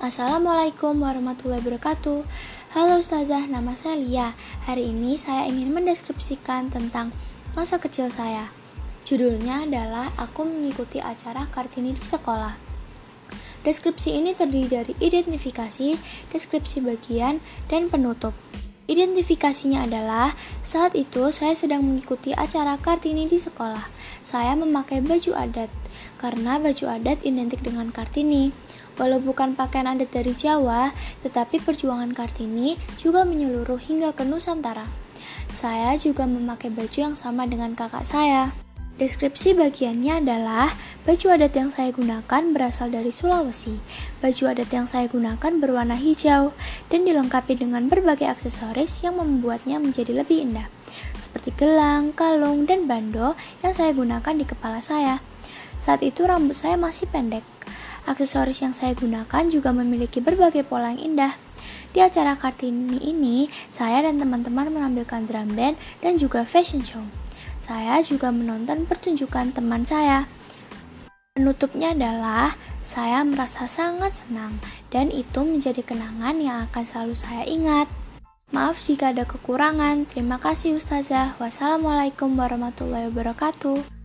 Assalamualaikum warahmatullahi wabarakatuh. Halo Ustazah, nama saya Lia. Hari ini saya ingin mendeskripsikan tentang masa kecil saya. Judulnya adalah Aku Mengikuti Acara Kartini di Sekolah. Deskripsi ini terdiri dari identifikasi, deskripsi bagian, dan penutup. Identifikasinya adalah saat itu saya sedang mengikuti acara Kartini di sekolah. Saya memakai baju adat karena baju adat identik dengan Kartini. Walau bukan pakaian adat dari Jawa, tetapi perjuangan Kartini juga menyeluruh hingga ke Nusantara. Saya juga memakai baju yang sama dengan kakak saya. Deskripsi bagiannya adalah baju adat yang saya gunakan berasal dari Sulawesi. Baju adat yang saya gunakan berwarna hijau dan dilengkapi dengan berbagai aksesoris yang membuatnya menjadi lebih indah, seperti gelang, kalung, dan bando yang saya gunakan di kepala saya. Saat itu rambut saya masih pendek. Aksesoris yang saya gunakan juga memiliki berbagai pola yang indah. Di acara Kartini ini, saya dan teman-teman menampilkan drum band dan juga fashion show. Saya juga menonton pertunjukan teman saya. Penutupnya adalah saya merasa sangat senang dan itu menjadi kenangan yang akan selalu saya ingat. Maaf jika ada kekurangan. Terima kasih Ustazah. Wassalamualaikum warahmatullahi wabarakatuh.